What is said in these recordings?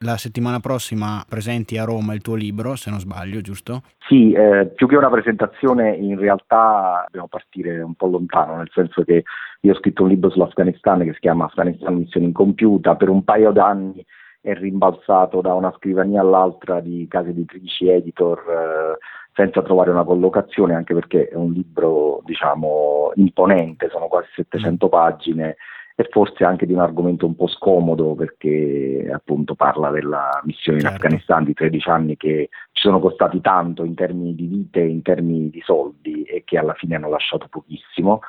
La settimana prossima presenti a Roma il tuo libro, se non sbaglio, giusto? Sì, eh, più che una presentazione in realtà dobbiamo partire un po' lontano, nel senso che io ho scritto un libro sull'Afghanistan che si chiama Afghanistan Missione Incompiuta, per un paio d'anni è rimbalzato da una scrivania all'altra di case editrici, editor, eh, senza trovare una collocazione, anche perché è un libro, diciamo, imponente, sono quasi 700 pagine e forse anche di un argomento un po' scomodo perché appunto parla della missione certo. in Afghanistan di 13 anni che ci sono costati tanto in termini di vite, in termini di soldi e che alla fine hanno lasciato pochissimo.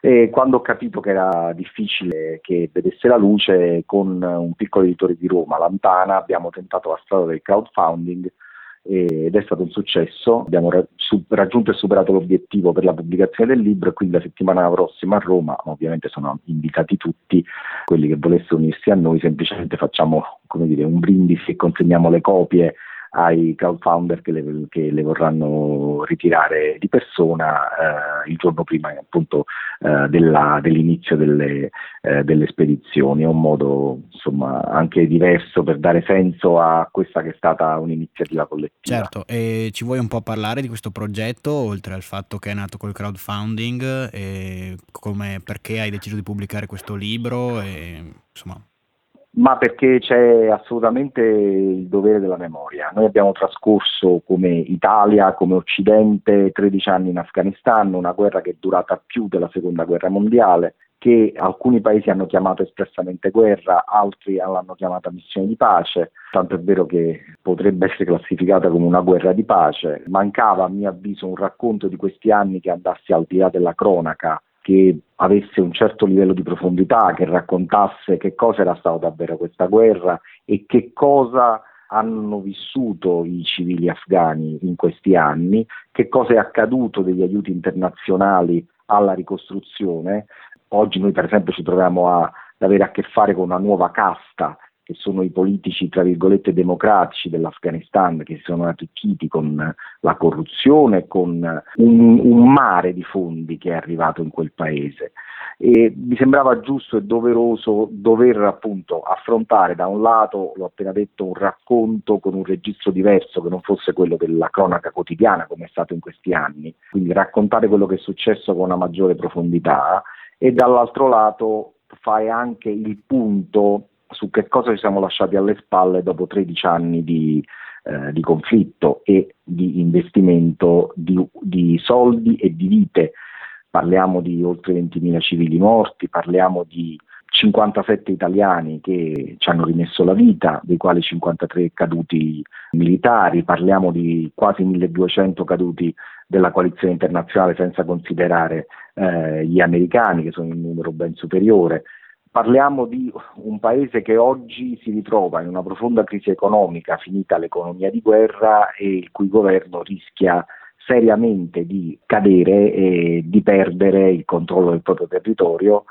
E quando ho capito che era difficile che vedesse la luce, con un piccolo editore di Roma, Lantana, abbiamo tentato la strada del crowdfunding ed è stato un successo, abbiamo raggiunto e superato l'obiettivo per la pubblicazione del libro e quindi la settimana prossima a Roma, ovviamente sono invitati tutti quelli che volessero unirsi a noi, semplicemente facciamo dire, un brindisi e consegniamo le copie ai crowdfounder che le, che le vorranno ritirare di persona eh, il giorno prima appunto eh, della, dell'inizio delle, eh, delle, spedizioni. È un modo insomma anche diverso per dare senso a questa che è stata un'iniziativa collettiva. Certo, e ci vuoi un po' parlare di questo progetto, oltre al fatto che è nato col crowdfunding, e come, perché hai deciso di pubblicare questo libro e insomma ma perché c'è assolutamente il dovere della memoria. Noi abbiamo trascorso come Italia, come Occidente, 13 anni in Afghanistan, una guerra che è durata più della seconda guerra mondiale, che alcuni paesi hanno chiamato espressamente guerra, altri l'hanno chiamata missione di pace, tanto è vero che potrebbe essere classificata come una guerra di pace. Mancava a mio avviso un racconto di questi anni che andasse al di là della cronaca, che avesse un certo livello di profondità, che raccontasse che cosa era stata davvero questa guerra e che cosa hanno vissuto i civili afghani in questi anni, che cosa è accaduto degli aiuti internazionali alla ricostruzione. Oggi noi per esempio ci troviamo a, ad avere a che fare con una nuova casta che sono i politici, tra virgolette, democratici dell'Afghanistan, che si sono arricchiti con la corruzione, con un, un mare di fondi che è arrivato in quel paese. E mi sembrava giusto e doveroso dover appunto affrontare da un lato, l'ho appena detto, un racconto con un registro diverso che non fosse quello della cronaca quotidiana come è stato in questi anni, quindi raccontare quello che è successo con una maggiore profondità e dall'altro lato fare anche il punto su che cosa ci siamo lasciati alle spalle dopo 13 anni di, eh, di conflitto e di investimento di, di, soldi e di vite. Parliamo di oltre 20.000 civili morti, parliamo di 57 italiani che ci hanno rimesso la vita, dei quali 53 caduti militari, parliamo di quasi 1200 caduti della coalizione internazionale senza considerare eh, gli americani che sono in numero ben superiore. Parliamo di un paese che oggi si ritrova in una profonda crisi economica, finita l'economia di guerra e il cui governo rischia seriamente di cadere e di perdere il controllo del proprio territorio.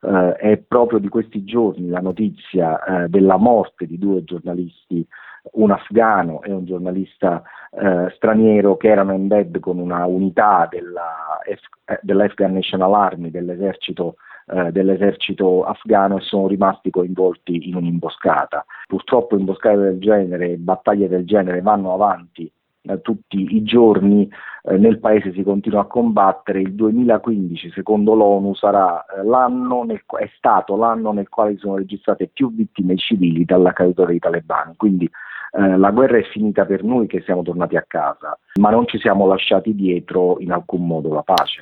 Eh, è proprio di questi giorni la notizia eh, della morte di due giornalisti, un afgano e un giornalista eh, straniero che erano in bed con una unità della, eh, dell'Afghan National Army, dell'esercito eh, dell'esercito afghano e sono rimasti coinvolti in un'imboscata. Purtroppo imboscate del genere, battaglie del genere vanno avanti eh, tutti i giorni eh, nel paese si continua a combattere. Il 2015, secondo l'ONU, sarà eh, nel, è stato l'anno nel quale sono registrate più vittime civili dalla caduta dei talebani. Quindi eh, la guerra è finita per noi che siamo tornati a casa, ma non ci siamo lasciati dietro in alcun modo la pace.